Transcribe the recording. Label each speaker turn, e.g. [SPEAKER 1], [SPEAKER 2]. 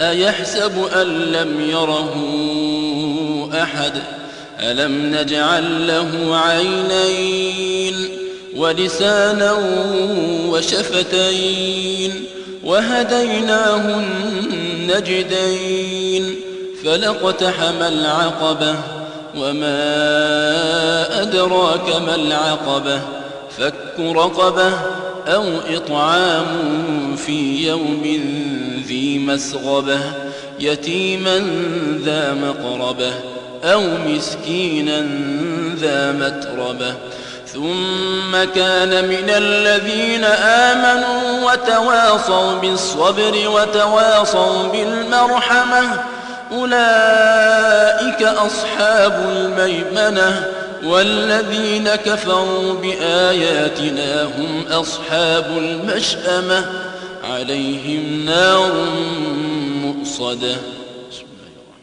[SPEAKER 1] أيحسب أن لم يره أحد؟ ألم نجعل له عينين ولسانا وشفتين وهديناه النجدين فلقتحم العقبة وما أدراك ما العقبة؟ فك رقبة أو إطعام في يوم مسغبة يتيما ذا مقربة أو مسكينا ذا متربة. ثم كان من الذين آمنوا وتواصوا بالصبر وتواصوا بالمرحمة. أولئك أصحاب الميمنة والذين كفروا بآياتنا هم أصحاب المشأمة. عليهم نار مؤصدة.